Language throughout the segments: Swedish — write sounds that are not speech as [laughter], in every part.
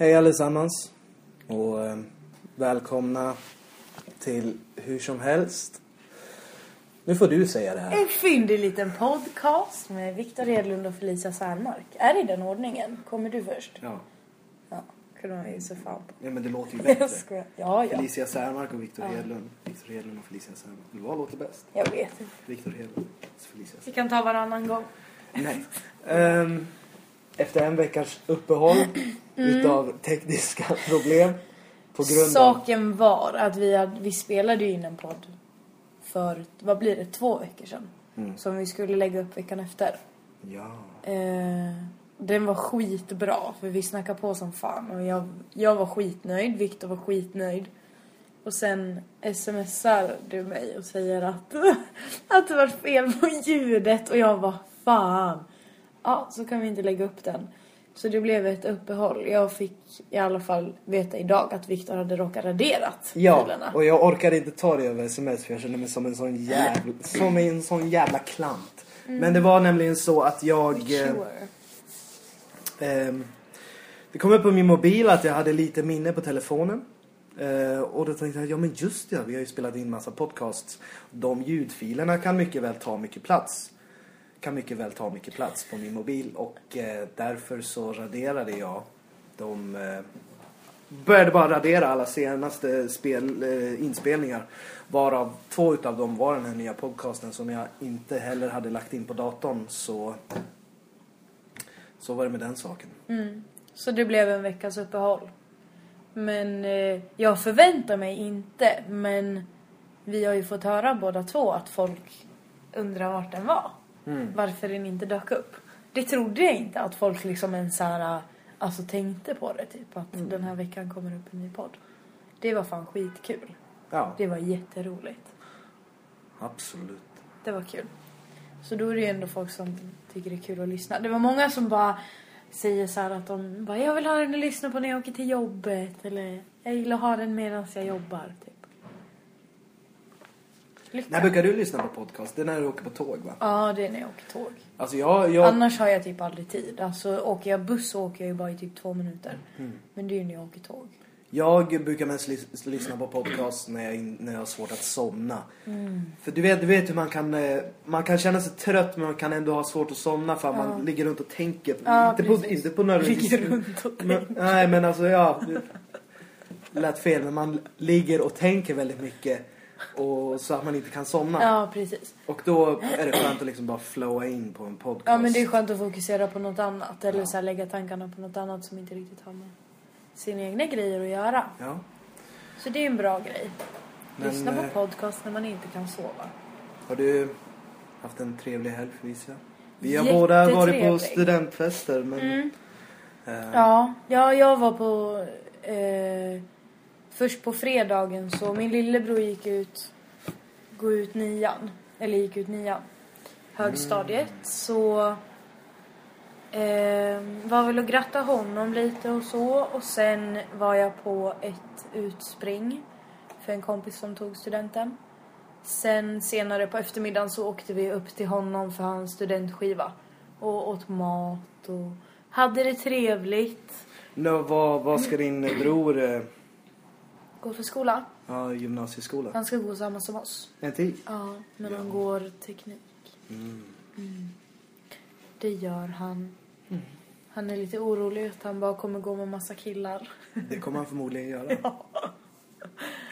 Hej allesammans och eh, välkomna till Hur som helst. Nu får du säga det här. En fyndig liten podcast med Viktor Hedlund och Felicia Särmark. Är det i den ordningen? Kommer du först? Ja, Ja, kunde man ju se fan på. ja men det låter ju [laughs] Jag bättre. skojar. Ja, ja. Felicia Särmark och Viktor Hedlund. Viktor Hedlund och Felicia Särmark. Men Vad låter bäst? Jag vet inte. Viktor Hedlund Felicia Vi Särmark. kan ta varannan gång. Nej. Ehm, efter en veckas uppehåll utav tekniska problem på grund av... Saken var att vi, hade, vi spelade ju in en podd för, vad blir det, två veckor sedan. Mm. Som vi skulle lägga upp veckan efter. Ja. Eh, den var skitbra för vi snackade på som fan och jag, jag var skitnöjd, Viktor var skitnöjd. Och sen smsar du mig och säger att, [laughs] att det var fel på ljudet och jag var fan. Ja, så kan vi inte lägga upp den. Så det blev ett uppehåll. Jag fick i alla fall veta idag att Viktor hade råkat raderat Ja, filerna. och jag orkade inte ta det över sms för jag kände mig som en sån jävla, som en sån jävla klant. Men det var nämligen så att jag... eh, Sure. ehm, det kom upp på min mobil att jag hade lite minne på telefonen. Eh, och då tänkte jag, ja men just det, vi har ju spelat in massa podcasts. De ljudfilerna kan mycket väl ta mycket plats. Kan mycket väl ta mycket plats på min mobil och eh, därför så raderade jag de... Eh, började bara radera alla senaste spel, eh, inspelningar. Varav två utav dem var den här nya podcasten som jag inte heller hade lagt in på datorn. Så, så var det med den saken. Mm. Så det blev en veckas uppehåll. Men eh, jag förväntar mig inte, men vi har ju fått höra båda två att folk undrar vart den var. Varför den inte dök upp. Det trodde jag inte att folk liksom ens så här, alltså tänkte på det typ att den här veckan kommer upp en ny podd. Det var fan skitkul. Ja, Det var jätteroligt. absolut. Det var kul. Så då är det ju ändå folk som tycker det är kul att lyssna. Det var många som bara säger så här att de bara jag vill ha den och lyssna på när jag åker till jobbet eller jag gillar att ha den medan jag jobbar typ. Lycka. När brukar du lyssna på podcast? Det är när du åker på tåg va? Ja, det är när jag åker tåg. Alltså jag... jag Annars har jag typ aldrig tid. Alltså åker jag buss så åker jag ju bara i typ två minuter. Mm. Men det är ju när jag åker tåg. Jag brukar mest lys- lyssna på podcast när jag, när jag har svårt att somna. För du vet, du vet hur man kan, eh, man kan känna sig trött men man kan ändå ha svårt att somna för att man ligger runt och tänker. Ja, inte, på, inte på nödvändigtvis... Ligger runt och Men, nej men alltså ja. Lät fel men man ligger och tänker väldigt mycket. Och så att man inte kan somna. Ja, precis. Och då är det skönt att liksom bara flowa in på en podcast. Ja, men det är skönt att fokusera på något annat. Eller så här, lägga tankarna på något annat som inte riktigt har med sina egna grejer att göra. Ja. Så det är en bra grej. Men, Lyssna på eh, podcast när man inte kan sova. Har du haft en trevlig helg Felicia? Vi har båda varit på studentfester men... Mm. eh, Ja, ja, jag var på... Eh, först på fredagen så min lillebror gick ut... Gå ut nian. Eller gick ut nian. Högstadiet. Så... Eh, var väl och gratta honom lite och så. Och sen var jag på ett utspring. För en kompis som tog studenten. Sen senare på eftermiddagen så åkte vi upp till honom för hans studentskiva. Och åt mat och hade det trevligt. Nå, vad, vad ska din bror... Går för skola. Ja, gymnasieskola? Han ska gå samma som oss. En till? Ja, men han går teknik. Mm. Det gör han. Han är lite orolig att han bara kommer gå med massa killar. Det kommer han förmodligen göra. [laughs]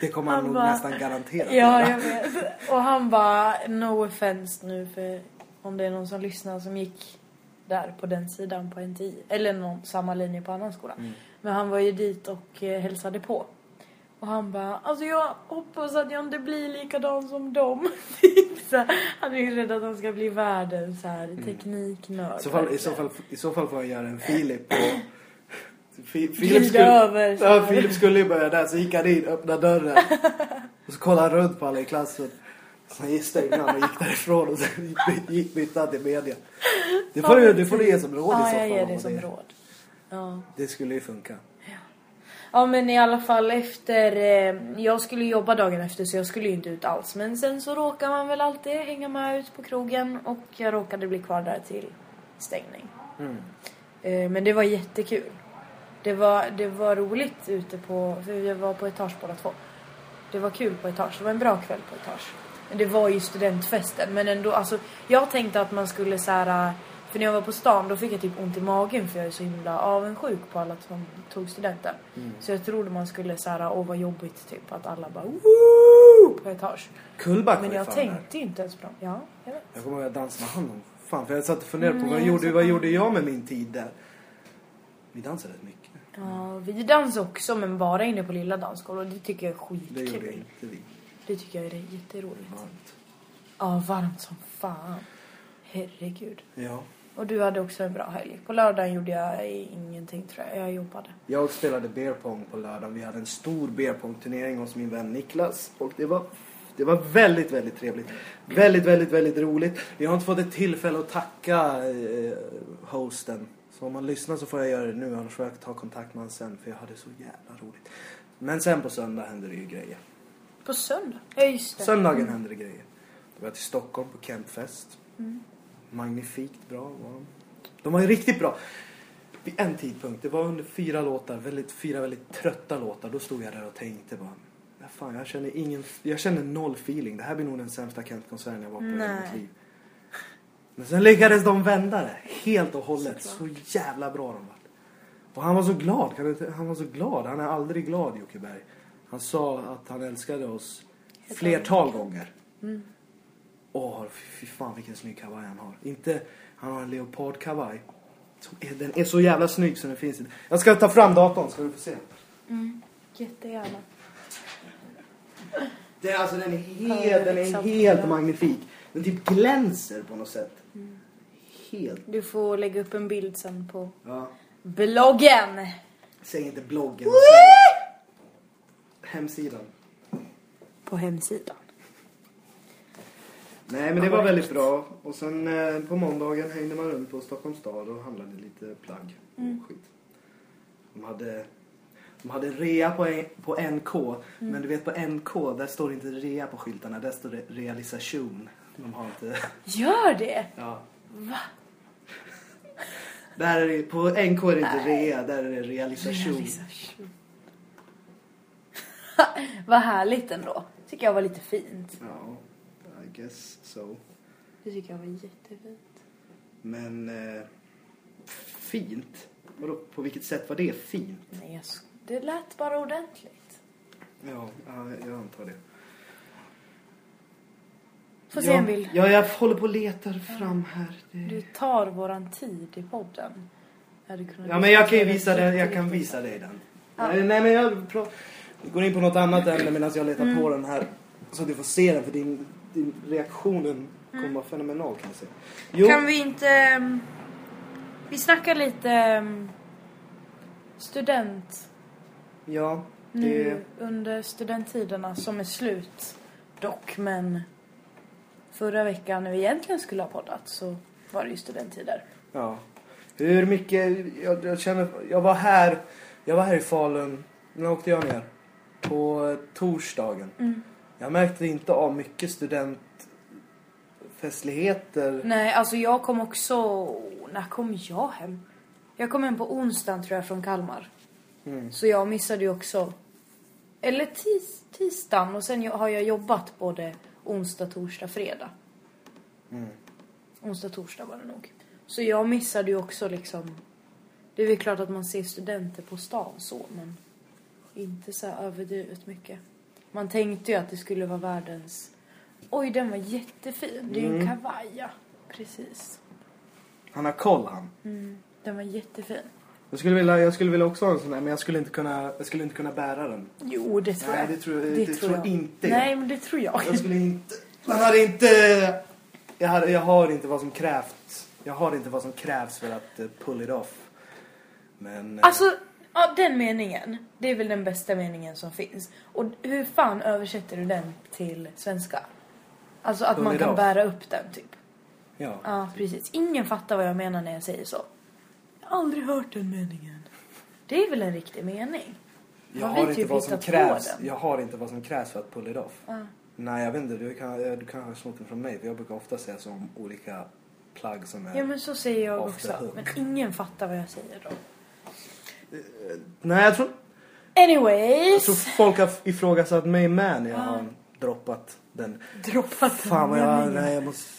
Det kommer han, Han nog bara- nästan garanterat Ja, göra. jag vet. Och han bara, no offense nu för om det är någon som lyssnar som gick där på den sidan på NTI. Eller någon, samma linje på annan skola. Men han var ju dit och eh, hälsade på. Och han bara, alltså jag hoppas att jag inte blir likadan som dem. Typ [laughs] så här. han är ju rädd att han ska bli världens så här, tekniknörd. I så, fall, i, så fall, I så fall får jag göra en Filip och... Fi- Glida skulle, över, så ja. Filip skulle ju börja där så gick han in, öppnade dörren. [laughs] Och så kollade han runt på alla i klassen. Sen stängde han och gick därifrån och sen gick bytte han till media. Det får, du, det får du ge som råd i så Ja, fall. jag ger det som det- råd. Ja. Det skulle ju funka. Ja men i alla fall efter, eh, jag skulle jobba dagen efter så jag skulle ju inte ut alls. Men sen så råkar man väl alltid hänga med ut på krogen och jag råkade bli kvar där till stängning. Mm. Eh, men det var jättekul. Det var, det var roligt ute på, för vi var på etage båda två. Det var kul på etage, det var en bra kväll på etage. Det var ju studentfesten, men ändå, alltså jag tänkte att man skulle så här. För när jag var på stan då fick jag typ ont i magen för jag är så himla avundsjuk på alla som tog studenten. Så jag trodde man skulle så här, åh vad jobbigt typ att alla bara Woo! på etage. Kullback Men jag tänkte ju inte ens på dem. Ja, jag vet. Jag kommer ihåg att jag dansade med honom. Fan, för jag satt och funderade på Mm, vad, jag gjorde, vad gjorde jag med min tid där? Vi dansade rätt mycket. Ja, vi dansade också men bara inne på lilla dansgolvet och det tycker jag är Det gjorde skitkul. inte vi. Det tycker jag är jätteroligt. Varmt. Ja, varmt som fan. Herregud. Ja. Och du hade också en bra helg. På lördagen gjorde jag ingenting tror jag. Jag jobbade. Jag spelade beer pong på lördagen. Vi hade en stor beer pong turnering hos min vän Niklas. Och det var, det var väldigt, väldigt trevligt. Väldigt, väldigt, väldigt roligt. Vi har inte fått ett tillfälle att tacka eh, hosten. Så om man lyssnar så får jag göra det nu. Annars får jag ta kontakt med honom sen. För jag hade så jävla roligt. Men sen på söndag hände det ju grejer. På söndag? Ja, just det. Söndagen hände det grejer. Vi var till Stockholm på Campfest. Magnifikt bra var de. De var ju riktigt bra. Vid en tidpunkt, det var under fyra låtar, väldigt, fyra väldigt trötta låtar. Då stod jag där och tänkte bara, "Ja, fan jag känner ingen, jag känner noll feeling. Det här blir nog den sämsta Kent-konserten jag var på i mitt liv. Men sen lyckades de vända det helt och hållet. Så jävla bra de var. Och han var så glad, han var så glad. Han är aldrig glad Jocke Berg. Han sa att han älskade oss flertal gånger. Åh, fy fan vilken snygg kavaj han har. Inte, han har en leopardkavaj. Den är så jävla snygg så den finns inte. Jag ska ta fram datorn ska du få se. Jättegärna. Det är, alltså, den är Ja, helt, den är helt magnifik. Den typ glänser på något sätt. Helt. Du får lägga upp en bild sen på Ja. bloggen. Säg inte bloggen. Hemsidan. På hemsidan. Nej men det var väldigt bra. Och sen eh, på måndagen hängde man runt på Stockholms stad och handlade lite plagg. och Skit. De hade, de hade rea på, en- på NK. Men du vet på NK där står inte rea på skyltarna. Där står det realisation. De har inte... Gör det? Ja. Va? [laughs] Där är det, på NK är det inte Nej. rea. Där är det realisation. Realisation. [laughs] Vad härligt ändå. Tycker jag var lite fint. Ja, guess so. Det tycker jag var jättefint. Men eh, fint? Vadå, på vilket sätt var det fint? Nej, jag sk- det lät bara ordentligt. Ja, ja jag antar det. Får se ja, en bild. Ja, jag håller på och letar fram här. Det... Du tar våran tid i podden. Jag hade kunnat Ja, men jag kan ju visa den. Jag kan visa dig den. Nej, nej, men jag pra- går in på något annat ämne medan jag letar på den här. Så att du får se den, för din reaktionen kommer vara fenomenal kan jag säga. Jo, Kan vi inte... ehm, Vi snackar lite ehm, student ja, det... nu under studenttiderna som är slut dock men förra veckan när vi egentligen skulle ha poddat så var det ju studenttider. Ja. Hur mycket, jag, jag känner, jag var här, jag var här i Falun, när åkte jag ner? På torsdagen. Mm. Jag märkte inte av mycket studentfestligheter. Nej, alltså jag kom också... När kom jag hem? Jag kom hem på onsdagen tror jag från Kalmar. Mm. Så jag missade ju också... Eller tis, tisdagen och sen har jag jobbat både onsdag, torsdag, fredag. Mm. Onsdag, torsdag var det nog. Så jag missade ju också liksom... Det är väl klart att man ser studenter på stan så men inte så här överdrivet mycket. Man tänkte ju att det skulle vara världens... Oj, den var jättefin. Det är ju en Mm. kavaj, ja. Precis. Han har koll han. Mm, den var jättefin. Jag skulle vilja, jag skulle vilja också ha en sån där, men jag skulle inte kunna, jag skulle inte kunna bära den. Jo, det tror Nej, jag. det tror, det tror inte jag. Nej, men det tror jag. Jag skulle inte, man hade inte, jag, hade, jag har inte vad som krävs. Jag har inte vad som krävs för att eh, pull it off. Men... eh, Alltså, ja, den meningen. Det är väl den bästa meningen som finns. Och hur fan översätter du den till svenska? Alltså att man kan bära upp den typ. Ja. Ja, precis. Ingen fattar vad jag menar när jag säger så. Jag har aldrig hört den meningen. Det är väl en riktig mening? Jag Har har, inte typ vad som krävs, jag har inte vad som krävs för att pull it off. Ja. Nej, jag vet inte. Du kan, du kan ha snott den från mig. För jag brukar ofta säga så om olika plagg som är... Ja men så säger jag också. Men ingen fattar vad jag säger då. Nej, jag tror, Anyways. jag tror folk har ifrågasatt mig med när jag har droppat den. Droppat Fan vad jag, nej jag måste,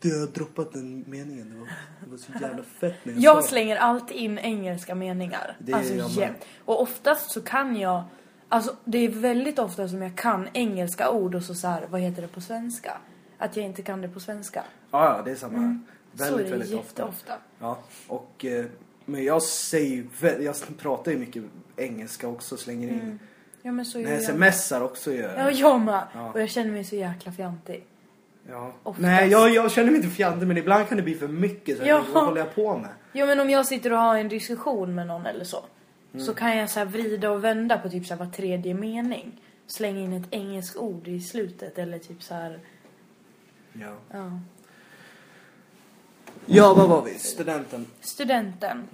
jag har droppat den meningen. Det var, det var så jävla fett när jag, Jag slänger alltid in engelska meningar. Det alltså jag jämt. Och oftast så kan jag, alltså det är väldigt ofta som jag kan engelska ord och så, så här, vad heter det på svenska? Att jag inte kan det på svenska. Ja, ja, det är samma. Mm. så är Väldigt, det väldigt ofta. jätteofta. Ja, och eh, men jag säger jag pratar ju mycket engelska också, slänger in. Mm. Ja men så gör jag jag. smsar också gör Ja, jag. jag med. Ja. Och jag känner mig så jäkla fjantig. Ja. Oftast. Nej, jag, jag känner mig inte fjantig men ibland kan det bli för mycket så jag Ja. vad håller jag på med? Jo men om jag sitter och har en diskussion med någon eller så. Mm. Så kan jag så vrida och vända på typ så här var tredje mening. Slänga in ett engelskt ord i slutet eller typ så här. Ja. Ja. Ja, vad var vi? Studenten. Studenten.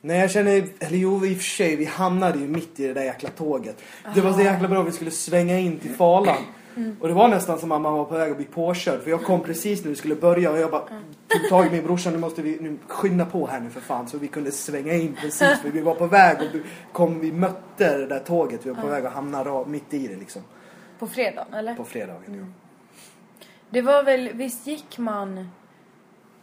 Nej, jag känner, eller jo i och för sig, vi hamnade ju mitt i det där jäkla tåget. Det var så jäkla bra, vi skulle svänga in till Falan. Och det var nästan som att man var på väg att bli påkörd. För jag kom precis när vi skulle börja och jag bara tog tag i min brorsa, nu måste vi nu skynda på här nu för fan. Så vi kunde svänga in precis, för vi var på väg och kom, vi mötte det där tåget. Vi var på väg att hamna mitt i det liksom. På fredagen eller? På fredagen, ja. Det var väl, visst gick man...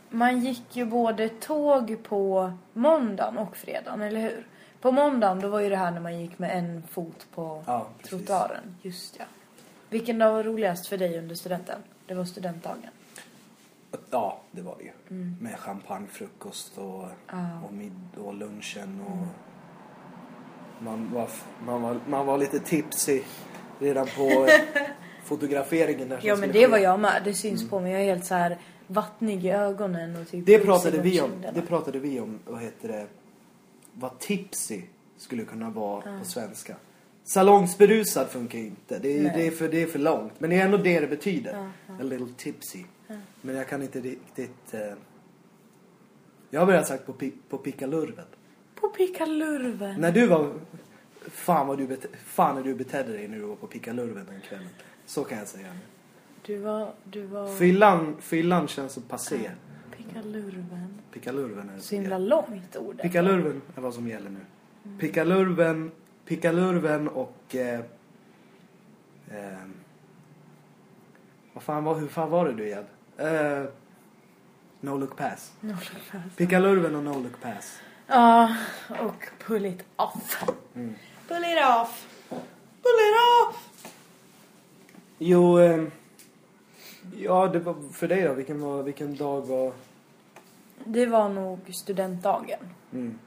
Man gick ju både tåg på måndagen och fredagen, eller hur? På måndagen då var ju det här när man gick med en fot på Ja, precis. trottoaren. Just ja. Vilken dag var roligast för dig under studenten? Det var studentdagen. Ja, det var det ju. Med champagnefrukost och, och, mid- och lunchen och... Man var, man, var, man var lite tipsy redan på [laughs] fotograferingen. Där Ja men det ske. var jag med. Det syns på mig. Jag är helt så här vattnig i ögonen och typ Det pratade, vi om, kinderna. det pratade vi om, vad heter det, vad tipsy skulle kunna vara på svenska. Salongsberusad funkar inte. Det är, det, är för, det är för långt. Men det är ändå det det betyder. A little tipsy. Men jag kan inte riktigt... Eh... Jag har börjat sagt på, pi- på pickalurven. På pickalurven. När du var... Fan vad du, fan när du betedde dig när du var på pickalurven den kvällen. Så kan jag säga nu. Du var, du var Fyllan, fyllan känns så passé. pickalurven. Pickalurven är Så himla långt ord. Pickalurven är vad som gäller nu. Pickalurven, pickalurven och... Eh, eh, vad fan var, hur fan var det du igen? Eh, [laughs] no look pass. Pickalurven och no look pass. Ja, och pull it off. Mm. Pull it off. Pull it off. Jo, eh, ja det var för dig då. Vilken, var, vilken dag var... Det var nog studentdagen. Mm.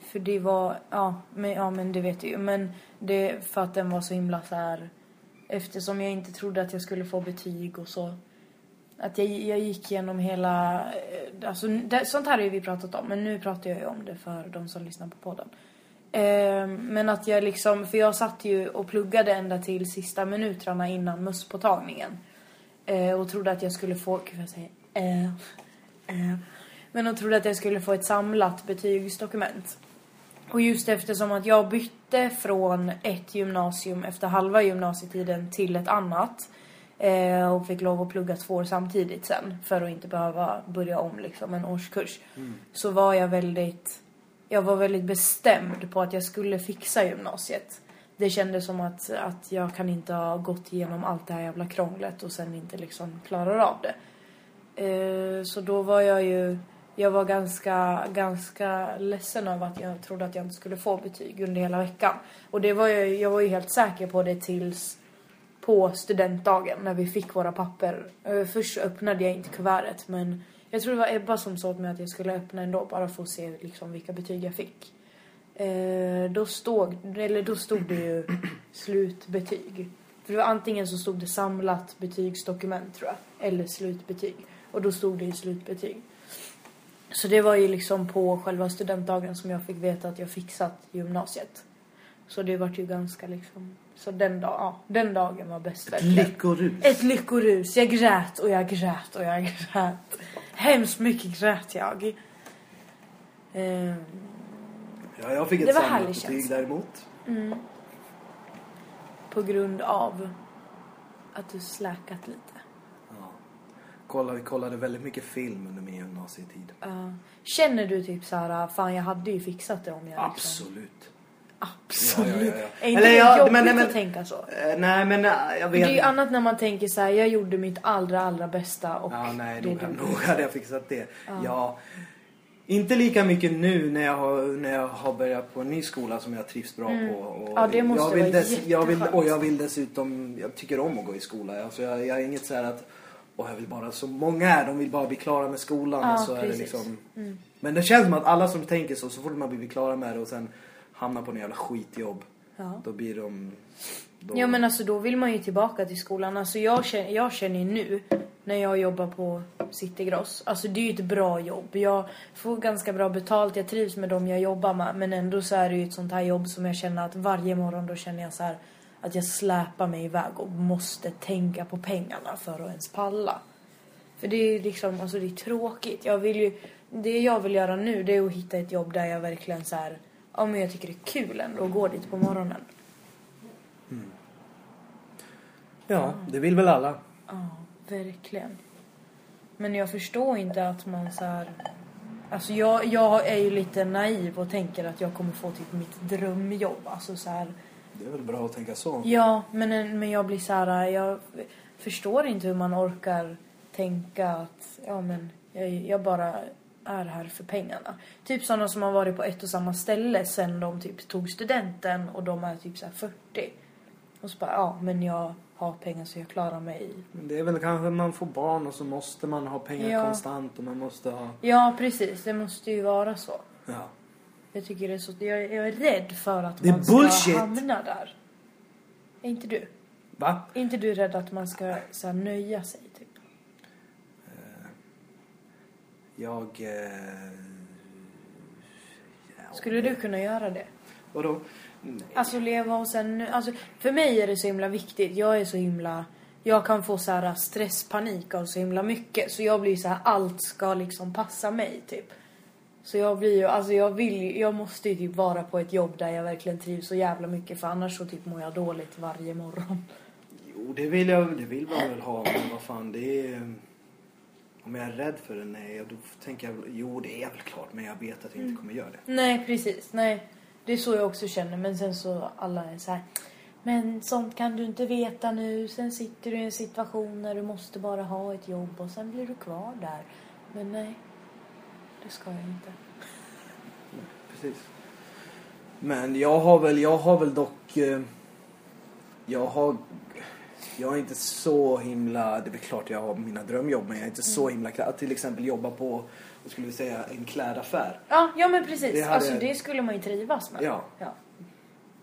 För det var, ja men, ja, men det vet du ju. Men det för att den var så himla så här. Eftersom jag inte trodde att jag skulle få betyg och så. Att jag, jag gick igenom hela, eh, alltså det, sånt här har ju vi pratat om. Men nu pratar jag ju om det för de som lyssnar på podden. Eh, men att jag liksom, för jag satt ju och pluggade ända till sista minuterna innan musspåtagningen. Eh, och trodde att jag skulle få, gud vad jag säger, eh, eh. Men de trodde att jag skulle få ett samlat betygsdokument. Och just eftersom att jag bytte från ett gymnasium efter halva gymnasietiden till ett annat. Eh, och fick lov att plugga två år samtidigt sen. För att inte behöva börja om liksom en årskurs. Så var jag väldigt, jag var väldigt bestämd på att jag skulle fixa gymnasiet. Det kändes som att, att jag kan inte ha gått igenom allt det här jävla krånglet och sen inte liksom klarar av det. Eh, så då var jag ju, jag var ganska, ganska ledsen över att jag trodde att jag inte skulle få betyg under hela veckan. Och det var jag, jag var ju helt säker på det tills på studentdagen när vi fick våra papper. Eh, först öppnade jag inte kuvertet men jag tror det var Ebba som sa åt mig att jag skulle öppna ändå bara för att se liksom vilka betyg jag fick. Eh, då, stod, eller då stod det ju slutbetyg. För det var antingen så stod det samlat betygsdokument tror jag. Eller slutbetyg. Och då stod det ju slutbetyg. Så det var ju liksom på själva studentdagen som jag fick veta att jag fixat gymnasiet. Så det vart ju ganska liksom... Så den, dag, ja, den dagen var bäst verkligen. Lyckorus. Ett lyckorus. Jag grät och jag grät och jag grät. Hemskt mycket grät jag. Ehm, Ja, jag fick Det ett var samlat härlig betyg känsla. däremot. på grund av att du släkat lite. Ja. kollade, vi kollade väldigt mycket film under min gymnasietid. Ja. känner du typ så här, fan jag hade ju fixat det om jag liksom... Absolut. Absolut. Ja, ja, ja, ja. Är inte Eller det ja, jobbigt men- men- att tänka så? Eh, nej men eh, jag Det är vet ju annat när man tänker så här, jag gjorde mitt allra allra bästa och Ja, nej, det nog, duger. [laughs] nog hade jag fixat det. Ja. Inte lika mycket nu när jag, har, när jag har börjat på en ny skola som jag trivs bra på. Och Mm. Ja, det måste jag vill vara jag vill. Och jag vill dessutom, jag tycker om att gå i skola. Alltså jag, jag är inget så här att, och jag vill bara, så många är, de vill bara bli klara med skolan. Ja, och så är det precis. liksom, Mm. Men det känns som att alla som tänker så, så fort man blir klara med det och sen hamnar på en jävla skitjobb. Ja. Då blir de... Då, Ja men alltså då vill man ju tillbaka till skolan. Alltså jag känner, jag känner ju nu när jag jobbar på Citygross. Alltså det är ju ett bra jobb. Jag får ganska bra betalt, jag trivs med dem jag jobbar med. Men ändå så är det ju ett sånt här jobb som jag känner att varje morgon då känner jag så här att jag släpar mig iväg och måste tänka på pengarna för att ens palla. För det är liksom, alltså det är tråkigt. Jag vill ju, det jag vill göra nu det är att hitta ett jobb där jag verkligen så här, ja men jag tycker det är kul ändå att gå dit på morgonen. Ja, det vill väl alla. Ja, verkligen. Men jag förstår inte att man så här... Alltså jag, jag är ju lite naiv och tänker att jag kommer få typ mitt drömjobb. Alltså så här... Det är väl bra att tänka så. Ja, men, men jag blir så här... Jag förstår inte hur man orkar tänka att ja men jag, jag bara är här för pengarna. Typ sådana som har varit på ett och samma ställe sen de typ tog studenten och de är typ så här 40. Och så bara ja men jag har pengar så jag klarar mig Men det är väl kanske man får barn och så måste man ha pengar Ja. konstant och man måste ha... Ja, precis. Det måste ju vara så. Ja. Jag tycker det är så... Jag, jag är rädd för att Det man ska bullshit. hamna där. Är inte du? Va? Är inte du rädd att man ska så här, nöja sig, typ? Jag... Eh... ja, Skulle du kunna göra det? Vadå? Nej. Alltså leva och sen... Alltså, för mig är det så himla viktigt. Jag är så himla... Jag kan få så här stresspanik av så himla mycket. Så jag blir så här, allt ska liksom passa mig, typ. Så jag blir ju, alltså jag vill jag måste ju typ vara på ett jobb där jag verkligen trivs så jävla mycket. För annars så typ mår jag dåligt varje morgon. Jo, det vill jag det vill man väl ha, men vad fan, det är... Om jag är rädd för det, nej, då tänker jag jo, det är väl klart, men jag vet att jag inte kommer göra det. Nej, precis. Nej. Det är så jag också känner. Men sen så alla är så här. Men sånt kan du inte veta nu. Sen sitter du i en situation där du måste bara ha ett jobb och sen blir du kvar där. Men nej, det ska jag inte. Precis. Men jag har väl, jag har väl dock... Eh, jag har... Jag är inte så himla... Det är klart jag har mina drömjobb, men jag är inte så himla... Att till exempel jobba på, vad skulle vi säga, en klädaffär. Ja, ja men precis. Det hade- Alltså det skulle man ju trivas med. Ja. ja.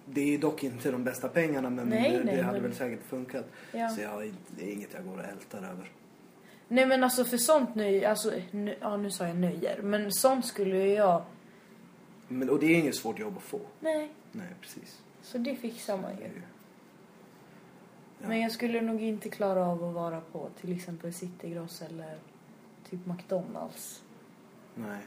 Det är dock inte de bästa pengarna, men Nej, det, nej, det hade men- väl säkert funkat. Ja. Så jag, det är inget jag går och ältar över. Nej men alltså för sånt nöje, alltså nu, ja nu sa jag nöjer. Men sånt skulle ju jag, Men, och det är inget svårt jobb att få. nej. Nej, precis. Så det fixar man ju. ju- Ja. Men jag skulle nog inte klara av att vara på till exempel Citygross eller typ McDonalds. Nej.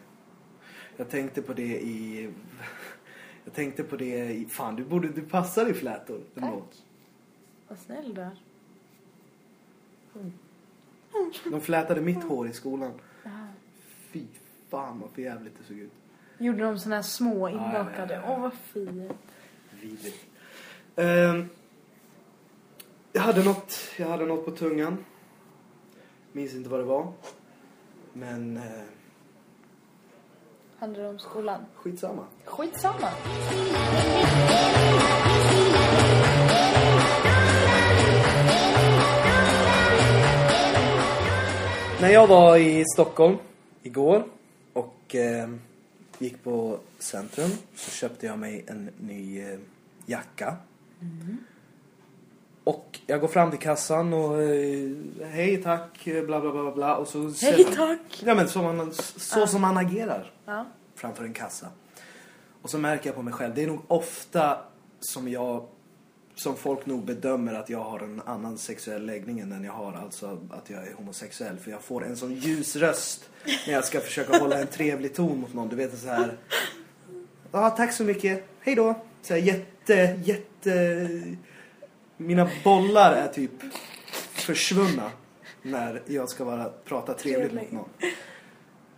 Jag tänkte på det i... [laughs] Jag tänkte på det i... Fan, du borde... Du passar i flätor. Tack. Vad snäll du är. De flätade mitt hår i skolan. Ja. Fy fan vad för jävligt det såg ut. Gjorde de såna här små inbakade? Åh ja. vad fint. Vidrigt. Ehm, jag hade något, jag hade något på tungan. Minns inte vad det var. Men eh, Handlar det om skolan? skitsamma. Skitsamma. När jag var i Stockholm igår och eh, gick på Centrum så köpte jag mig en ny eh, jacka. Och jag går fram till kassan och eh, hej tack, bla bla bla bla och så... Hej tack. Ja men så, man, så som man agerar Ja. framför en kassa. Och så märker jag på mig själv, det är nog ofta som jag som folk nog bedömer att jag har en annan sexuell läggning än den jag har, alltså att jag är homosexuell. För jag får en sån ljus röst när jag ska försöka hålla en trevlig ton mot någon. Du vet så här. Ja, tack så mycket. Hej då. Så här jätte, jätte... Mina bollar är typ försvunna. när jag ska vara, prata trevligt mot någon.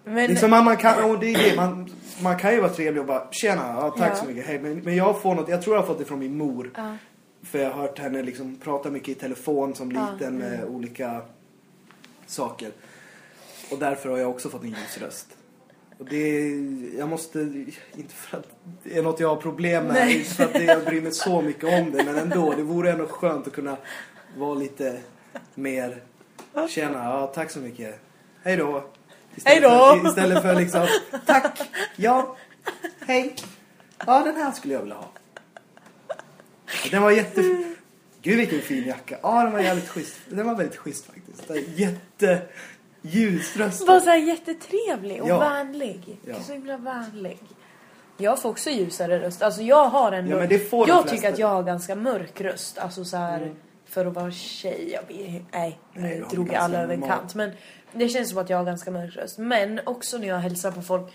Men, Liksom man, man, kan, och det är det, man, man kan ju vara trevlig och bara tjena, ja, tack Ja. så mycket, hej. Men, men jag får något, jag tror jag har fått det från min mor. ja. För jag har hört henne liksom prata mycket i telefon som Ja, liten med mm. olika saker. Och därför har jag också fått en ljus röst. Och det jag måste, inte för att det är något jag har problem med, Nej. för att det, jag bryr mig så mycket om det, men ändå, det vore ändå skönt att kunna vara lite mer, tjena, ja tack så mycket, hej då. Istället Hej då. För, istället för liksom, tack, ja, hej, ja den här skulle jag vilja ha. Den var jätte... Gud vilken fin jacka. Ja, den var jävligt schysst. Den var väldigt schysst faktiskt. Jätte... Ljusröst. Var så här jättetrevlig och Ja. vänlig. Ja. Så himla vänlig. Jag får också ljusare röst. Alltså jag har ändå... Ja, men det får jag tycker att jag har ganska mörk röst. Alltså så här Mm. för att vara tjej. Jag nej, nu Nej, har drog jag alla över en kant. Men det känns som att jag har ganska mörk röst. Men också när jag hälsar på folk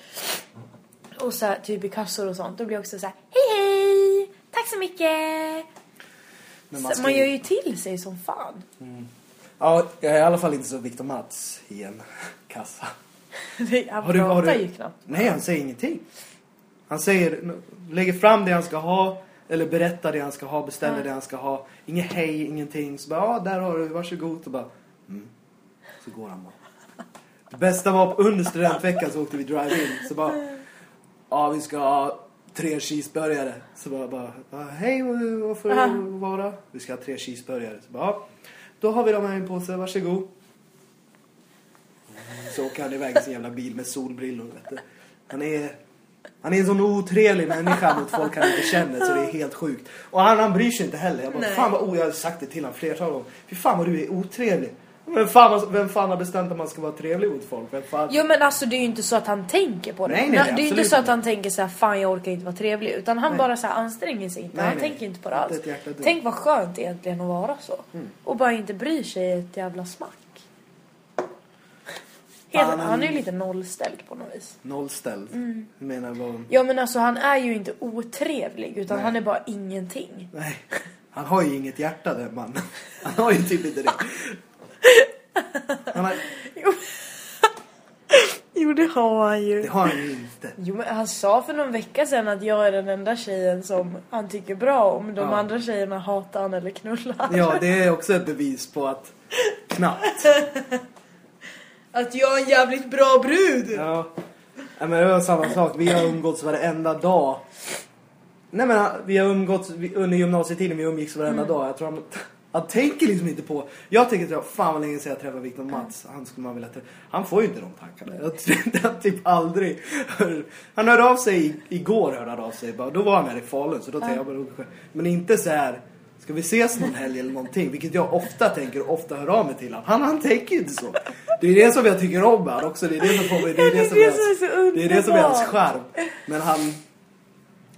och så här, typ i kassor och sånt. Då blir jag också så här: hej hej! Tack så mycket! Man, ska man gör ju till sig som fan. Ja, jag är i alla fall inte så Victor Mats i en kassa. [laughs] Han Har du- har pratar du- ju knappt. Nej, han säger ingenting. Han säger, lägger fram det han ska ha. Eller berättar det han ska ha, beställer Ja. det han ska ha. Inget hej, ingenting. Så bara, ja där har du, varsågod. Och bara, mm. Så går han bara. Det bästa var under studentveckan så åkte vi drive-in. Så bara, ja vi ska ha tre cheeseburgare. Så bara, bara hej vad- får det vara? Vi ska ha tre cheeseburgare. Så bara, ja, då har vi dem här i en påse, varsågod. Så åker han iväg i sin jävla bil med solbrillor. Vet du. Han är, han är en sån otrevlig människa mot folk han inte känner så det är helt sjukt. Och han, han bryr sig inte heller. Jag bara, Nej. fan vad o, jag har sagt det till honom flertal gånger. Fy fan vad du är otrevlig. Vem fan, vem fan har bestämt att man ska vara trevlig mot folk? Vem fan? Jo men alltså det är ju inte så att han tänker på det. Nej, nej, det är ju inte så att han tänker så här, fan jag orkar inte vara trevlig. Utan han Nej. bara så här anstränger sig inte. Nej, han tänker inte på det alls. Tänk vad skönt egentligen att vara så. Mm. Och bara inte bry sig ett jävla smack. Helt, Fan, han är ju han- lite nollställd på något vis. Nollställd. Mm. Menar vad? Ja men alltså han är ju inte otrevlig utan han är bara ingenting. Nej. Han har ju inget hjärta den mannen. Han har ju typ inte det. [laughs] Han har, Jo, [laughs] jo det har han ju. det har han ju inte. Jo men han sa för någon vecka sedan att jag är den enda tjejen som han tycker bra om. De Ja. andra tjejerna hatar han eller knullar. Ja, det är också ett bevis på att knappt. [laughs] Att jag är en jävligt bra brud! Ja. Nej, men det var samma sak. Vi har umgåtts varenda dag. Nej men vi har umgåtts under gymnasietiden, vi umgicks varenda Mm. dag. Jag tror han, han tänker liksom inte på... Jag tänker att fan vad länge sedan jag träffade Victor Mats. Han skulle man vilja träffa. Han får ju inte de tankarna. Jag tror [laughs] han typ aldrig... hör- Han hörde av sig igår, hörde han av sig. Bara, då var han här i Falun, så då tänkte jag bara... Men inte så här... Ska vi ses någon helg eller någonting? Vilket jag ofta tänker och ofta hör av mig till honom. Han, han tänker ju inte så. Det är det som jag tycker om honom också. Det är det som mig... Det är det som är, hans, det är det som är hans charm. Men han...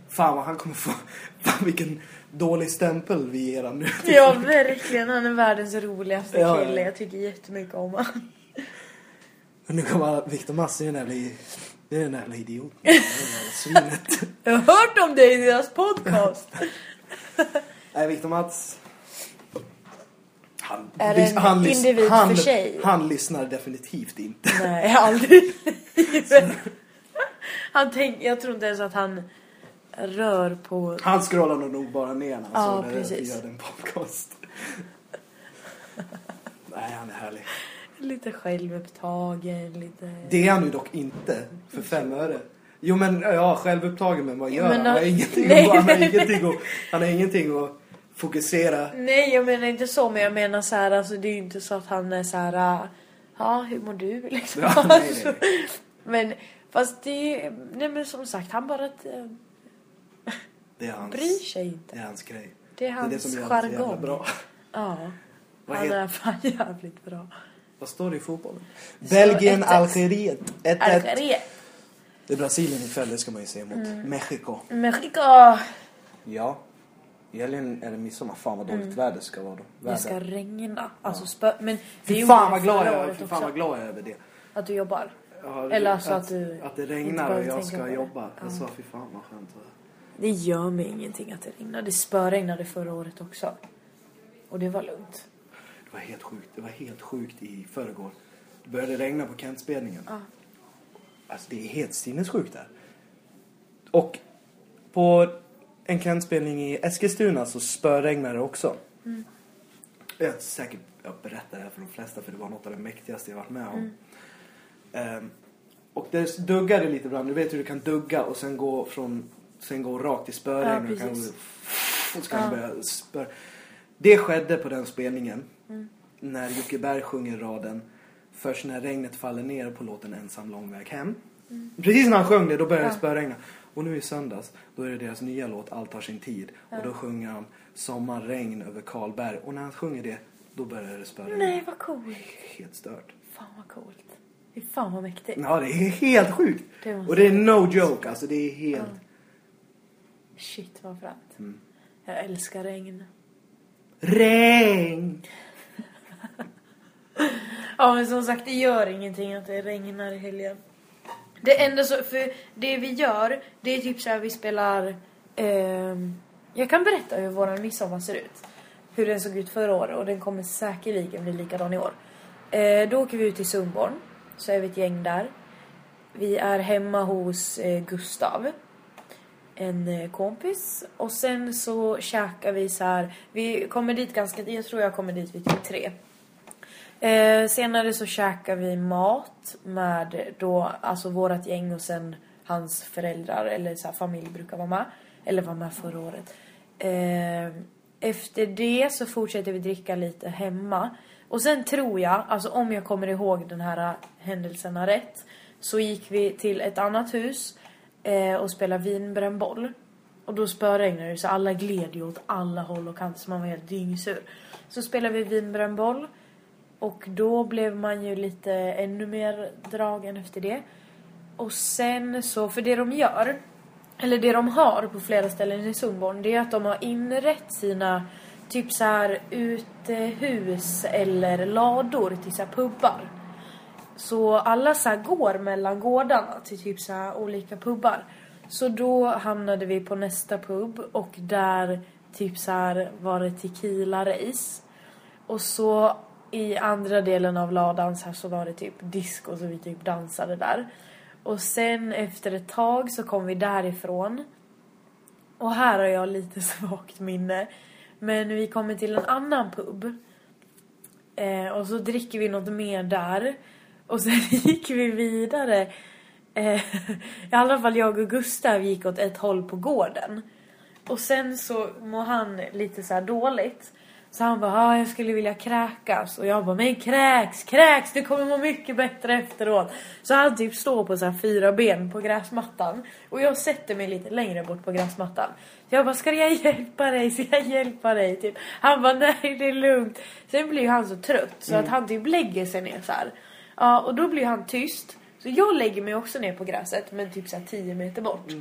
Fan vad han kommer få... [laughs] Fan vilken dålig stämpel vi ger honom nu. [laughs] Ja verkligen, han är världens roligaste Ja, kille. Jag tycker jättemycket om honom. Och nu kommer Victor Mass, det är jävla, det är den jävla idioten. Det är det jävla [laughs] svinet. Jag har hört om dig i deras podcast. [laughs] Nej, Victor Mats. Han, Är lys- en han, individ han, för sig. Han lyssnar definitivt inte. Nej, aldrig. Han tänk, Jag tror inte ens att han rör på... Han scrollar nog bara ner när han Ja, såg precis. gör en podcast. [laughs] Nej, han är härlig. Lite självupptagen, lite... Det är han ju dock inte, för fem öre. Jo men ja, självupptagen men vad gör men han? Han har ingenting, Nej, att, han har ingenting, att, han har ingenting att fokusera. Nej, jag menar inte så, men jag menar så här, alltså det är ju inte så att han är så här, äh, ja, hur mår du [laughs] liksom? Ja, nej, nej, Men, fast det är, nej men som sagt, han bara äh, Det är hans, bryr sig det inte. är hans grej. Det är Det är hans det som gör det så jävla jargong. bra. Ja, Vad han är fan [laughs] jävligt bra. Vad står det i fotbollen? står Belgien, 1-1. Algeriet. 1-1. Algeriet, Det är Brasilien ikväll, det ska man ju se mot Mm. Mexiko. Mexico. Ja. I helgen är det midsommar. Fan vad dåligt väder ska vara då. Det Väder. ska regna. Alltså spö... Men det Fy fan vad glad jag är, fy fan vad glad jag är över det. Att du jobbar. Ja, Eller alltså att, att du att det regnar och jag ska det. jobba. Ja. Jag sa fy fan vad skönt. Det gör mig ingenting att det regnar. Det spöregnade förra året också. Och det var lugnt. Det var helt sjukt. Det var helt sjukt i förrgår. Det började regna på Kentspelningen. Ja. Alltså det är helt sinnessjukt där. Och på en Kentspelning i Eskilstuna så spöregnade det också. Jag är säkert, jag berättar det här för de flesta för det var något av det mäktigaste jag varit med om. Ehm, och det duggade lite ibland. Du vet hur det kan dugga och sen gå från sen gå rakt i spöregn. Ja, och och så kan Ja. det börja. Det skedde på den spelningen. Mm. När Jocke Berg sjunger raden Först när regnet faller ner på låten Ensam lång väg hem. Precis när han sjöng det, då började det Mm. Ja. spöregna. Och nu i söndags, då är det deras nya låt Allt har sin tid. Och då sjunger han Sommarregn över Karlberg. Och när han sjunger det, då börjar det spöregna. Nej, vad coolt. Helt stört. Fan vad coolt. Fy fan vad mäktigt. Ja, det är helt sjukt. Det Och det är no joke, alltså det är helt... Shit vad fränt. Mm. Jag älskar regn. Regn! [laughs] Ja men som sagt det gör ingenting att det regnar i helgen. Det enda så, för det vi gör det är typ så här vi spelar ehm, Jag kan berätta hur våran midsommar ser ut. Hur den såg ut förra året och den kommer säkerligen bli likadan i år. Eh, då åker vi ut till Sundborn. Så är vi ett gäng där. Vi är hemma hos eh, Gustav. En eh, kompis. Och sen så käkar vi så här. Vi kommer dit ganska, jag tror jag kommer dit vid typ tre. Eh, senare så käkar vi mat med då, alltså vårat gäng och sen hans föräldrar eller så här, familj brukar vara med. Eller var med förra året. Eh, efter det så fortsätter vi dricka lite hemma. Och sen tror jag, alltså om jag kommer ihåg den här händelserna rätt. Så gick vi till ett annat hus eh, och spelade vinbrännboll. Och då spöregnade det så alla gled ju åt alla håll och kanter så man var helt dyngsur. Så spelade vi vinbrännboll. Och då blev man ju lite ännu mer dragen efter det. Och sen så, för det de gör, eller det de har på flera ställen i Sundborn, det är att de har inrett sina typ så här utehus eller lador till så här pubbar. Så alla så här går mellan gårdarna till typ så här olika pubbar. Så då hamnade vi på nästa pub och där typ så här var det tequila race. Och så i andra delen av ladan så, här så var det typ disco så vi typ dansade där. Och sen efter ett tag så kom vi därifrån. Och här har jag lite [laughs] svagt minne. Men vi kommer till en annan pub. Eh, och så dricker vi något mer där. Och sen [laughs] gick vi vidare. Eh, I alla fall jag och Gustav gick åt ett håll på gården. Och sen så mår han lite så dåligt. Så han bara, ah, jag skulle vilja kräkas. Och jag bara, men kräks, kräks, du kommer må mycket bättre efteråt. Så han typ står på så här fyra ben på gräsmattan. Och jag sätter mig lite längre bort på gräsmattan. Så jag bara, ska jag hjälpa dig? Ska jag hjälpa dig? Typ. Han bara, nej det är lugnt. Sen blir han så trött så att han typ lägger sig ner så här. Ja, och då blir han tyst. Så jag lägger mig också ner på gräset, men typ så här 10 meter bort.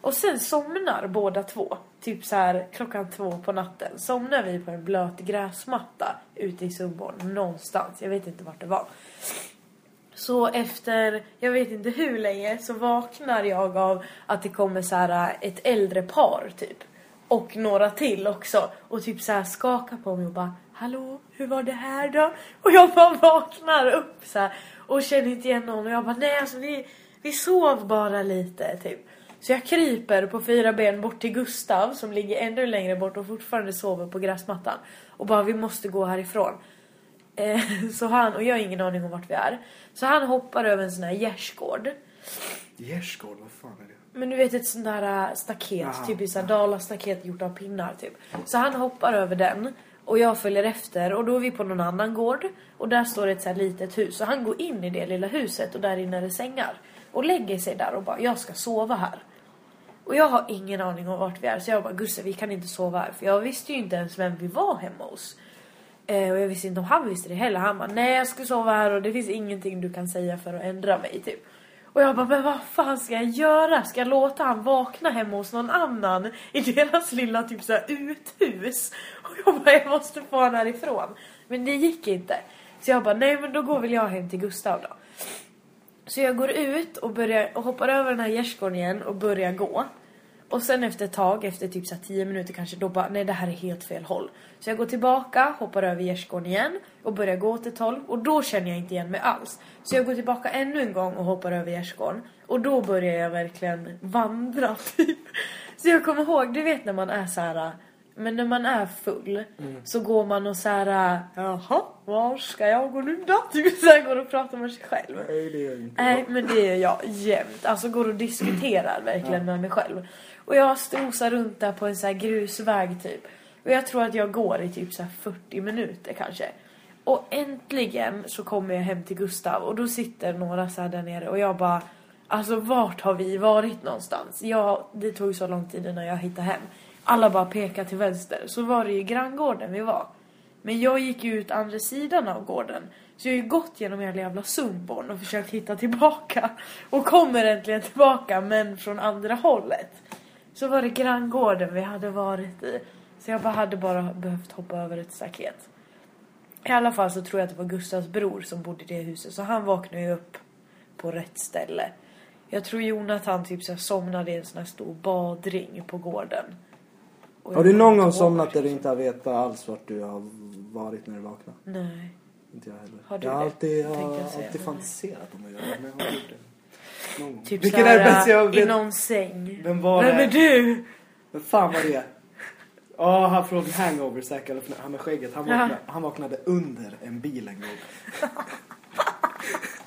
Och sen somnar båda två. Typ så här klockan två på natten. Somnar vi på en blöt gräsmatta ute i Sundborn. Någonstans. Jag vet inte vart det var. Så efter, jag vet inte hur länge, så vaknar jag av att det kommer så här ett äldre par typ. Och några till också. Och typ så här skakar på mig och bara Hallå, hur var det här då? Och jag bara vaknar upp så här och känner inte igen någon. Och jag bara nej alltså vi, vi sov bara lite typ. Så jag kryper på fyra ben bort till Gustav som ligger ännu längre bort och fortfarande sover på gräsmattan. Och bara vi måste gå härifrån. Eh, [laughs] så han, och jag har ingen aning om vart vi är. Så han hoppar över en sån här gärdsgård. Gärdsgård, vad fan är det? Men du vet ett sånt där äh, staket, typ i sån här dalastaket gjort av pinnar typ. Så han hoppar över den och jag följer efter och då är vi på någon annan gård och där står ett så här litet hus. Så han går in i det lilla huset och där inne är det sängar. Och lägger sig där och bara, jag ska sova här. Och jag har ingen aning om vart vi är så jag bara, Gusse vi kan inte sova här. För jag visste ju inte ens vem vi var hemma hos. Eh, och jag visste inte om han visste det heller. Han bara, nej jag ska sova här och det finns ingenting du kan säga för att ändra mig typ. Och jag bara, men vad fan ska jag göra? Ska jag låta han vakna hemma hos någon annan i deras lilla typ så här uthus? Och jag bara, jag måste få honom härifrån. Men det gick inte. Så jag bara, nej men då går väl jag hem till Gustav då. Så jag går ut och, börjar, och hoppar över den här gärdsgården igen och börjar gå. Och sen efter ett tag, efter typ så här 10 minuter kanske, då bara nej det här är helt fel håll. Så jag går tillbaka, hoppar över gärdsgården igen och börjar gå åt ett håll och då känner jag inte igen mig alls. Så jag går tillbaka ännu en gång och hoppar över gärdsgården och då börjar jag verkligen vandra [laughs] typ. Så jag kommer ihåg, du vet när man är så här. Men när man är full så går man och så här. Jaha, var ska jag gå nu då? [laughs] Typ så här går och pratar med sig själv. Nej, det gör jag inte. Nej men det är jag jämt. Alltså går och diskuterar verkligen med mig själv. Och jag strosar runt där på en så här grusväg typ. Och jag tror att jag går i typ så här 40 minuter kanske. Och äntligen så kommer jag hem till Gustav och då sitter några så här där nere och jag bara Alltså vart har vi varit någonstans? Ja, det tog så lång tid innan jag hittade hem. Alla bara pekar till vänster. Så var det ju granngården vi var. Men jag gick ju ut andra sidan av gården. Så jag har ju gått genom hela jävla Sundborn och försökt hitta tillbaka. Och kommer äntligen tillbaka men från andra hållet. Så var det granngården vi hade varit i. Så jag bara hade bara behövt hoppa över ett staket. I alla fall så tror jag att det var Gustavs bror som bodde i det huset. Så han vaknade ju upp på rätt ställe. Jag tror Jonathan typ så somnade i en sån här stor badring på gården. Och Har du någon gång somnat där du inte har vetat alls vart du har varit när du vaknade? Nej. Inte jag heller. Har du jag har alltid, jag alltid fantiserat om att göra det. Men jag har gjort det. Någon. Typ Vilken såhär, är bäst jag i vet? någon säng. Vem var Vem det? är du? Vem fan var det? Ja, han från Hangover säkert. Han med skägget. Han Ja. vaknade, han vaknade under en bil en gång.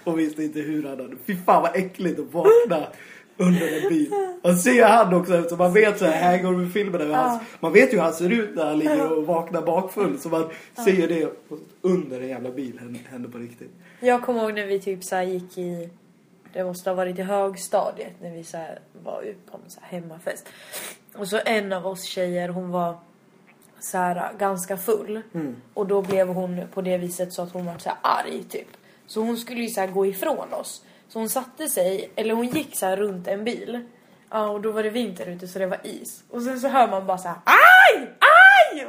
Och visste inte hur han hade. Fy fan vad äckligt att vakna under en bil. Man ser han också eftersom man vet så här Hangover-filmerna. han- Man vet ju hur han ser ut när han ligger och vaknar bakfull. Så man ser det under en jävla bil. Hände- på riktigt. Jag kommer ihåg när vi typ så gick i... Det måste ha varit i högstadiet när vi så var ute på en så hemmafest. Och så en av oss tjejer hon var så här ganska full. Och då blev hon på det viset så att hon var så här arg typ. Så hon skulle ju så gå ifrån oss. Så hon satte sig, eller hon gick så här runt en bil. Ja och då var det vinter ute så det var is. Och sen så hör man bara så här aj! Aj!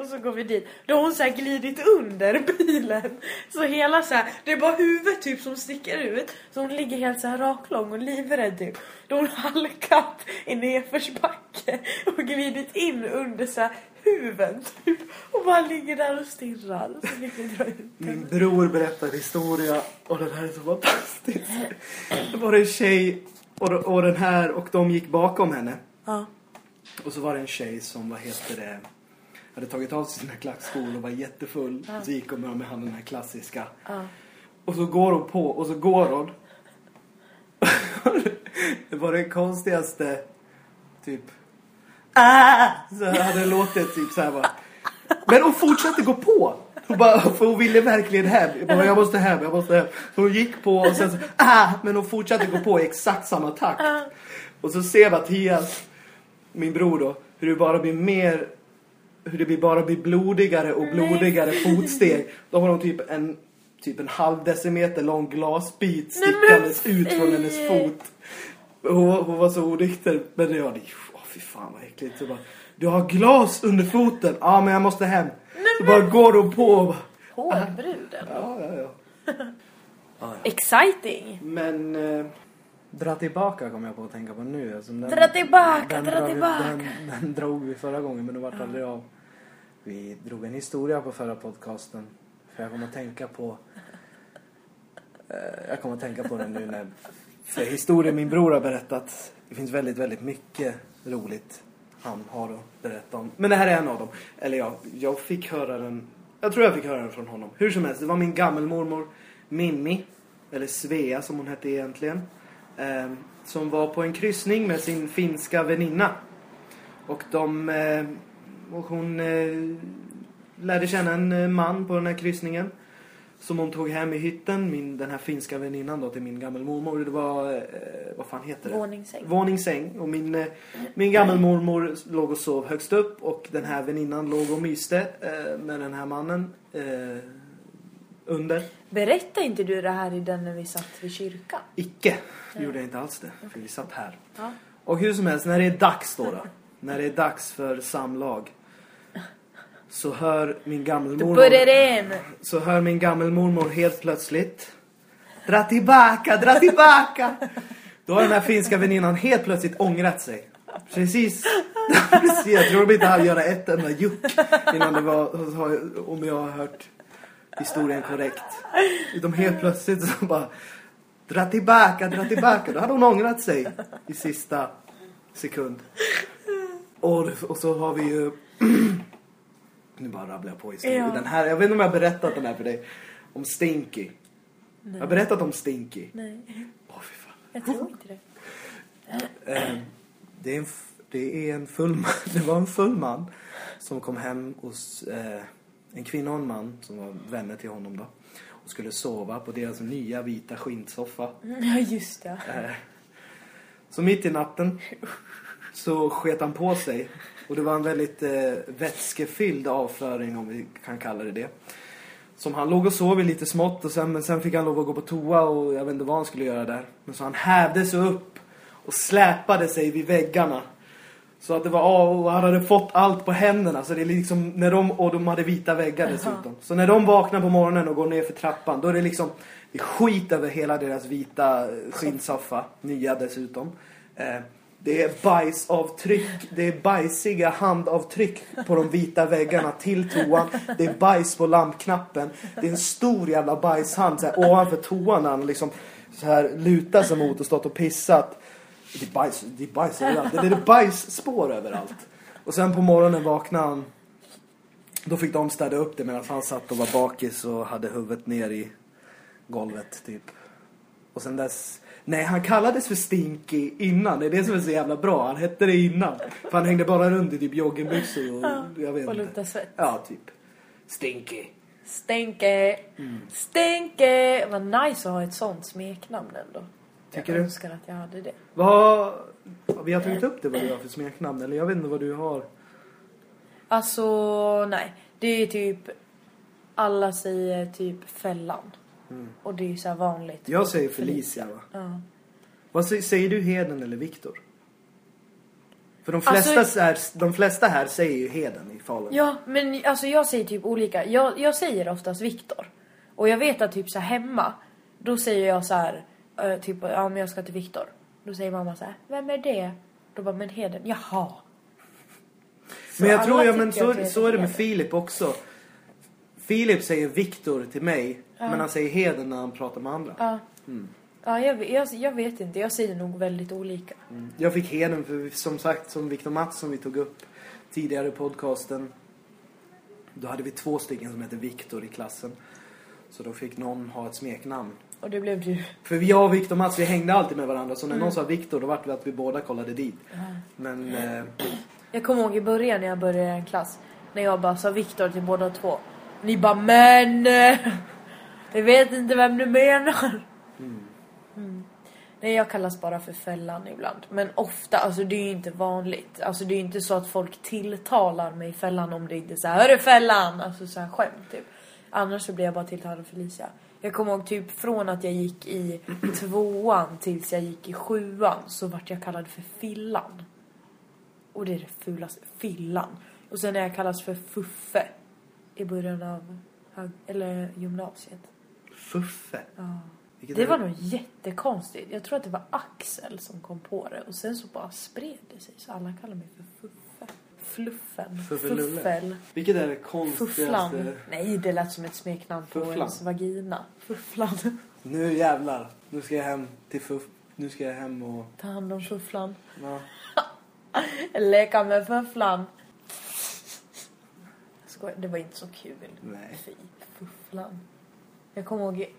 Och så går vi dit. Då har hon så här glidit under bilen. Så hela så här, det är bara huvudet typ som sticker ut. Så hon ligger helt så här raklång och livrädd typ. Då har hon halkat i nedförsbacke och glidit in under så här huven typ. Och bara ligger där och stirrar. Så fick vi dra ut. Min bror berättar en historia och den här är så fantastisk. Det var en tjej och, och den här och de gick bakom henne. Ja. Och så var det en tjej som, vad heter det, hade tagit av sig sina klackskor och var jättefull. Så gick hon med, med han den här klassiska. Ja. Och så går hon på och så går hon. det var det konstigaste, typ. Ah! Så hade det låtit typ så här bara. Men hon fortsatte gå på. Hon bara, för hon ville verkligen hem. Jag, bara, jag måste hem, jag måste hem. Så hon gick på och sen så, ah! Men hon fortsatte gå på i exakt samma takt. Och så ser Mattias, min bror då, hur det bara blir mer hur det blir bara blir blodigare och blodigare fotsteg. Då har hon typ en, typ en halv decimeter lång glasbit Nej, stickandes ut från hennes fot. Hon, hon var så onykter. Men jag, åh fy fan vad äckligt. Så bara, du har glas under foten. Ja men jag måste hem. Så bara går hon på och bara, Hårdbruden. ja [laughs] ja ja. Exciting. Men eh, dra tillbaka kom jag på att tänka på nu. Alltså, den, Dra tillbaka, den dra tillbaka. Den, den drog vi förra gången men det vart aldrig av. Vi drog en historia på förra podcasten. För jag kommer att tänka på... Eh, jag kommer att tänka på den nu när... För historien min bror har berättat. Det finns väldigt, väldigt mycket roligt han har att berätta om. Men det här är en av dem. Eller ja, jag fick höra den... Jag tror jag fick höra den från honom. Hur som helst, det var min gammelmormor Mimmi. Eller Svea som hon hette egentligen. Eh, som var på en kryssning med sin finska väninna. Och de... Eh, och hon eh, lärde känna en eh, man på den här kryssningen. Som hon tog hem i hytten. Min, den här finska väninnan då till min gammelmormor. Det var... Eh, vad fan heter det? Våningssäng. Våningssäng. Och min, eh, min gammelmormor låg och sov högst upp. Och den här väninnan låg och myste eh, med den här mannen. Under. Berättade inte du det här i den när vi satt vid kyrkan? Icke. Det gjorde jag inte alls det. För vi satt här. Ja. Och hur som helst, när det är dags då, då när det är dags för samlag. Så hör min gammelmormor, så hör min gammelmormor helt plötsligt. Dra tillbaka, dra tillbaka! Då har den här finska väninnan helt plötsligt ångrat sig. Precis. [laughs] Precis. Jag tror inte hann göra ett enda juck innan det var, om jag har hört historien korrekt. De helt plötsligt så bara dra tillbaka, dra tillbaka. Då hade hon ångrat sig i sista sekund. Och, och så har vi ju [clears throat] nu bara rabblar jag på historien. Ja. Den här, jag vet inte om jag har berättat den här för dig. Om Stinky. Jag har berättat om Stinky. Nej, Åh fy fan. jag tror inte det. Eh, det, är en, det är en full man, [laughs] det var en full man som kom hem hos eh, en kvinna och en man som var vänner till honom då. Och skulle sova på deras nya vita skinnsoffa. Ja, just det. Eh, så mitt i natten så sket han på sig. Och det var en väldigt eh, vätskefylld avföring om vi kan kalla det det. Som han låg och sov i lite smått och sen, men sen fick han lov att gå på toa och jag vet inte vad han skulle göra där. Men så han hävde sig upp och släpade sig vid väggarna. Så att det var, ja, och han hade fått allt på händerna. Så det är liksom, när de, och de hade vita väggar dessutom. Så när de vaknar på morgonen och går ner för trappan, då är det liksom, det är skit över hela deras vita skinnsoffa. Nya dessutom. Eh, det är bajsavtryck, det är bajsiga handavtryck på de vita väggarna till toan. Det är bajs på lampknappen. Det är en stor jävla bajshand så här, ovanför toan när han liksom så här lutar sig mot och stått och pissat. Det är bajs, det är bajs överallt. Det är bajsspår överallt. Och sen på morgonen vaknade han. Då fick de städa upp det medan han satt och var bakis och hade huvudet ner i golvet typ. Och sen dess... Nej, han kallades för Stinky innan. Det är det som är så jävla bra. Han hette det innan. För han hängde bara runt i typ joggingbyxor och jag vet Och inte. svett. Ja, typ. Stinky. Stänke. Mm. Stänke. Vad nice att ha ett sånt smeknamn ändå. Tycker jag du? önskar att jag hade det. Vad... Vi har tagit upp det vad du har för smeknamn. Eller jag vet inte vad du har. Alltså, nej. Det är typ... Alla säger typ Fällan. Och det är ju så här vanligt. Mm. Jag säger Felicia va? Ja. Vad säger, säger du Heden eller Viktor? För de Alltså- flesta, är, de flesta här säger ju Heden i Falun. Ja, men alltså jag säger typ olika. Jag, jag säger oftast Viktor. Och jag vet att typ så här hemma, då säger jag så här, typ ja men jag ska till Viktor. Då säger mamma så här, vem är det? Då bara, men Heden, jaha. Så men jag tror, ja men så, så är det med. Filip också. Filip säger Viktor till mig, men han säger Heden när han pratar med andra. Ja. Mm. Ja, jag, jag, jag vet inte. Jag säger nog väldigt olika. Jag fick Heden för som sagt, som Viktor Mats som vi tog upp tidigare i podcasten. Då hade vi två stycken som hette Viktor i klassen. Så då fick någon ha ett smeknamn. Och det blev du. För jag och Viktor Mats, vi hängde alltid med varandra. Så när Mm. någon sa Viktor, då var det att vi båda kollade dit. Men... Eh, Jag kommer ihåg i början när jag började en klass. När jag bara sa Viktor till båda två. Ni bara, men... eh, Jag vet inte vem du menar. Mm. Nej, jag kallas bara för Fällan ibland. Men ofta, alltså det är ju inte vanligt. Alltså det är ju inte så att folk tilltalar mig Fällan om det inte är så här, Hörru Fällan! Alltså så här skämt typ. Annars så blir jag bara tilltalad Felicia. Jag kommer ihåg typ från att jag gick i [clears throat] tvåan tills jag gick i sjuan så vart jag kallad för Fillan. Och det är det fulaste. Fillan. Och sen är jag kallas för Fuffe. I början av eller gymnasiet. Fuffe. Ja. Vilket Det var nog jättekonstigt. Jag tror att det var Axel som kom på det. Och sen så bara spred det sig. Så alla kallar mig för Fuffe. Fluffen. Fuffel. Vilket är det konstigaste... Fufflan. Nej, det lät som ett smeknamn på Fufflan. ens vagina. Fufflan. [laughs] Nu jävlar. Nu ska jag hem till Fuff... Nu ska jag hem och... Ta hand om fufflan. Ja. [laughs] Leka med fufflan. Skojar, det var inte så kul. Nej. Fy, fufflan. Jag kommer ihåg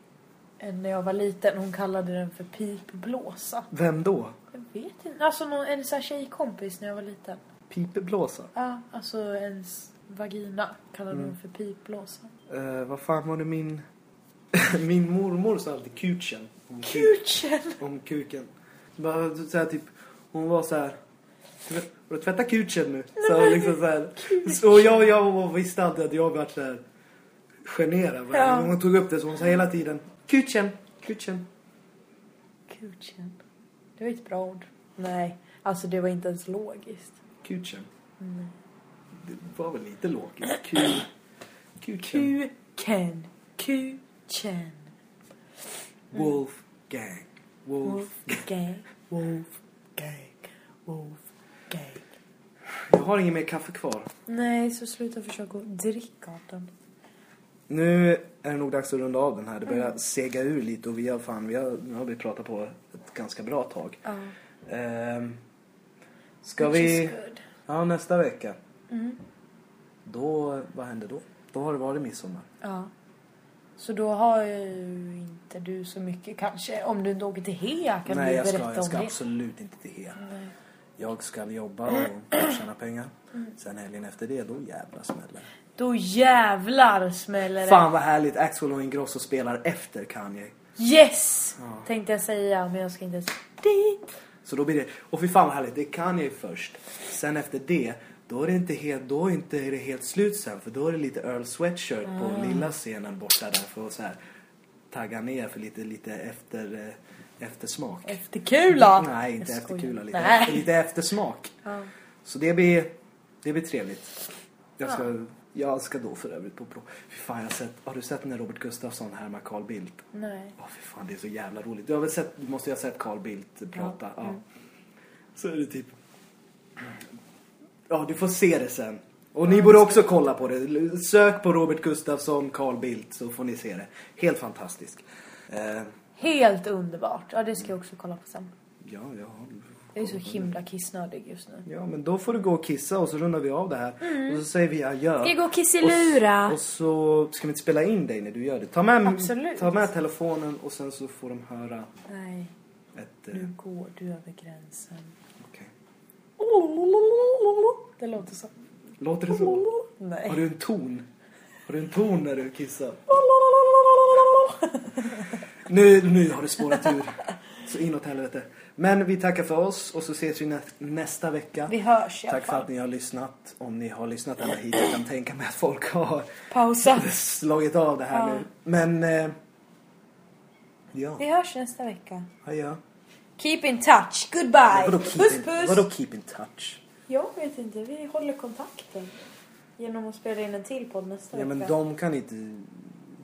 när jag var liten. Hon kallade den för pipblåsa. Vem då? Jag vet inte. Alltså någon, en sån här tjejkompis när jag var liten. Pipeblåsa? Ja, alltså ens vagina kallade Mm. hon för pipblåsa. Uh, vad fan var det min... [laughs] min mormor sa alltid kuchen. Om, kuk, Kuchen! om kuken. Bara så här, typ... Hon var så här... "Tvätt- Har du tvättat kuchen nu? Så liksom så här. Så jag, jag visste alltid att jag varit så här generad. Ja. Hon tog upp det så hon sa hela tiden kuchen, kuchen. Kuchen. Det var ett bra ord. Nej, alltså det var inte ens logiskt. Kuchen. Mm. Det var väl lite logiskt. Ku... [clears throat] Kuchen. Kuken. Wolfgang. Wolf. Wolfgang. Wolfgang. Wolf. Gay. Jag har ingen mer kaffe kvar. Nej, så sluta försöka dricka av den. Nu är det nog dags att runda av den här. Det börjar sega ur lite och vi har fan, vi har, nu har vi pratat på ett ganska bra tag. Ja. Ehm, ska Which vi... Ja, nästa vecka. Mm. Då, vad händer då? Då har det varit midsommar. Ja. Så då har ju inte du så mycket kanske. Om du inte åker till Hea kan Nej, du jag berätta ska, jag ska om det. absolut inte till Hea. Nej. Jag ska jobba och [clears throat] tjäna pengar. Mm. Sen helgen efter det, då jävlar smäller. Då jävlar smäller det. Fan vad härligt, Axel och Ingrosso spelar efter Kanye. Yes! Ja. Tänkte jag säga, men jag ska inte dit. Så då blir det, och fy fan vad härligt, det är Kanye först. Sen efter det, då är det inte helt, då är inte det helt slut sen. För då är det lite Earl Sweatshirt Ah. på lilla scenen borta där för att så här tagga ner för lite, lite efter, eh, eftersmak. Efterkula! Nej, inte Jag efterkula, lite, Nej. efter, lite eftersmak. Ja. Så det blir, det blir trevligt. Jag Ja. Jag ska då för övrigt på prov. Fy fan, jag har, sett, har du sett när Robert Gustafsson härmar Carl Bildt? Nej. Åh fy fan, det är så jävla roligt. Du har väl sett, måste ju ha sett Carl Bildt prata? Ja. Mm. Så är det typ... Ja, du får se det sen. Och ni borde också kolla på det. Sök på Robert Gustafsson, Carl Bildt så får ni se det. Helt fantastiskt. Eh, Helt underbart. Ja, det ska jag också kolla på sen. ja, ja. Jag är så himla kissnödig just nu. Ja, men då får du gå och kissa och så rundar vi av det här. Och så säger vi adjö. Ska jag gå och kisselura? Och, och så ska vi inte spela in dig när du gör det. Ta med, Absolut. ta med telefonen och sen så får de höra Nej, ett... Eh, nu går du över gränsen. okej. Det låter så. Låter det så? Har Nej. du en ton? Har du en ton när du kissar? [laughs] Nu, nu har det spårat ur. Så inåt helvete. Men vi tackar för oss och så ses vi nä nästa vecka. Vi hörs i alla Tack för att ni har lyssnat. Om ni har lyssnat ända hit. Jag kan tänka mig att folk har Pausa. [laughs] slagit av det här Ja. nu. Men... Eh, ja, Vi hörs nästa vecka. adjö. Keep in touch. Goodbye. Vadå keep, puss in, puss. vadå keep in touch? Jag vet inte. Vi håller kontakten. Genom att spela in en till podd nästa Ja vecka. men de kan inte...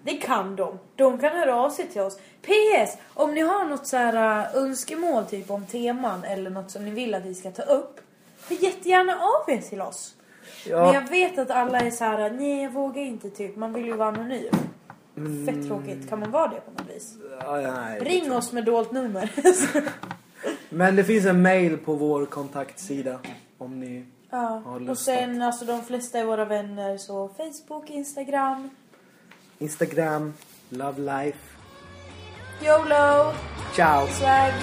Det kan de. De kan höra av sig till oss. PS! Om ni har något så här äh, önskemål typ om teman eller något som ni vill att vi ska ta upp. Hör jättegärna av er till oss. Men Ja, jag vet att alla är så här: nej jag vågar inte typ. Man vill ju vara anonym. Fett tråkigt. Kan man vara det på något vis? ja, nej, Ring oss med dolt nummer. [laughs] Men det finns en mail på vår kontaktsida. Om ni... ja. Har Och lust sen alltså de flesta är våra vänner så Facebook, Instagram. Instagram, Love Life. YOLO! Ciao! Swag!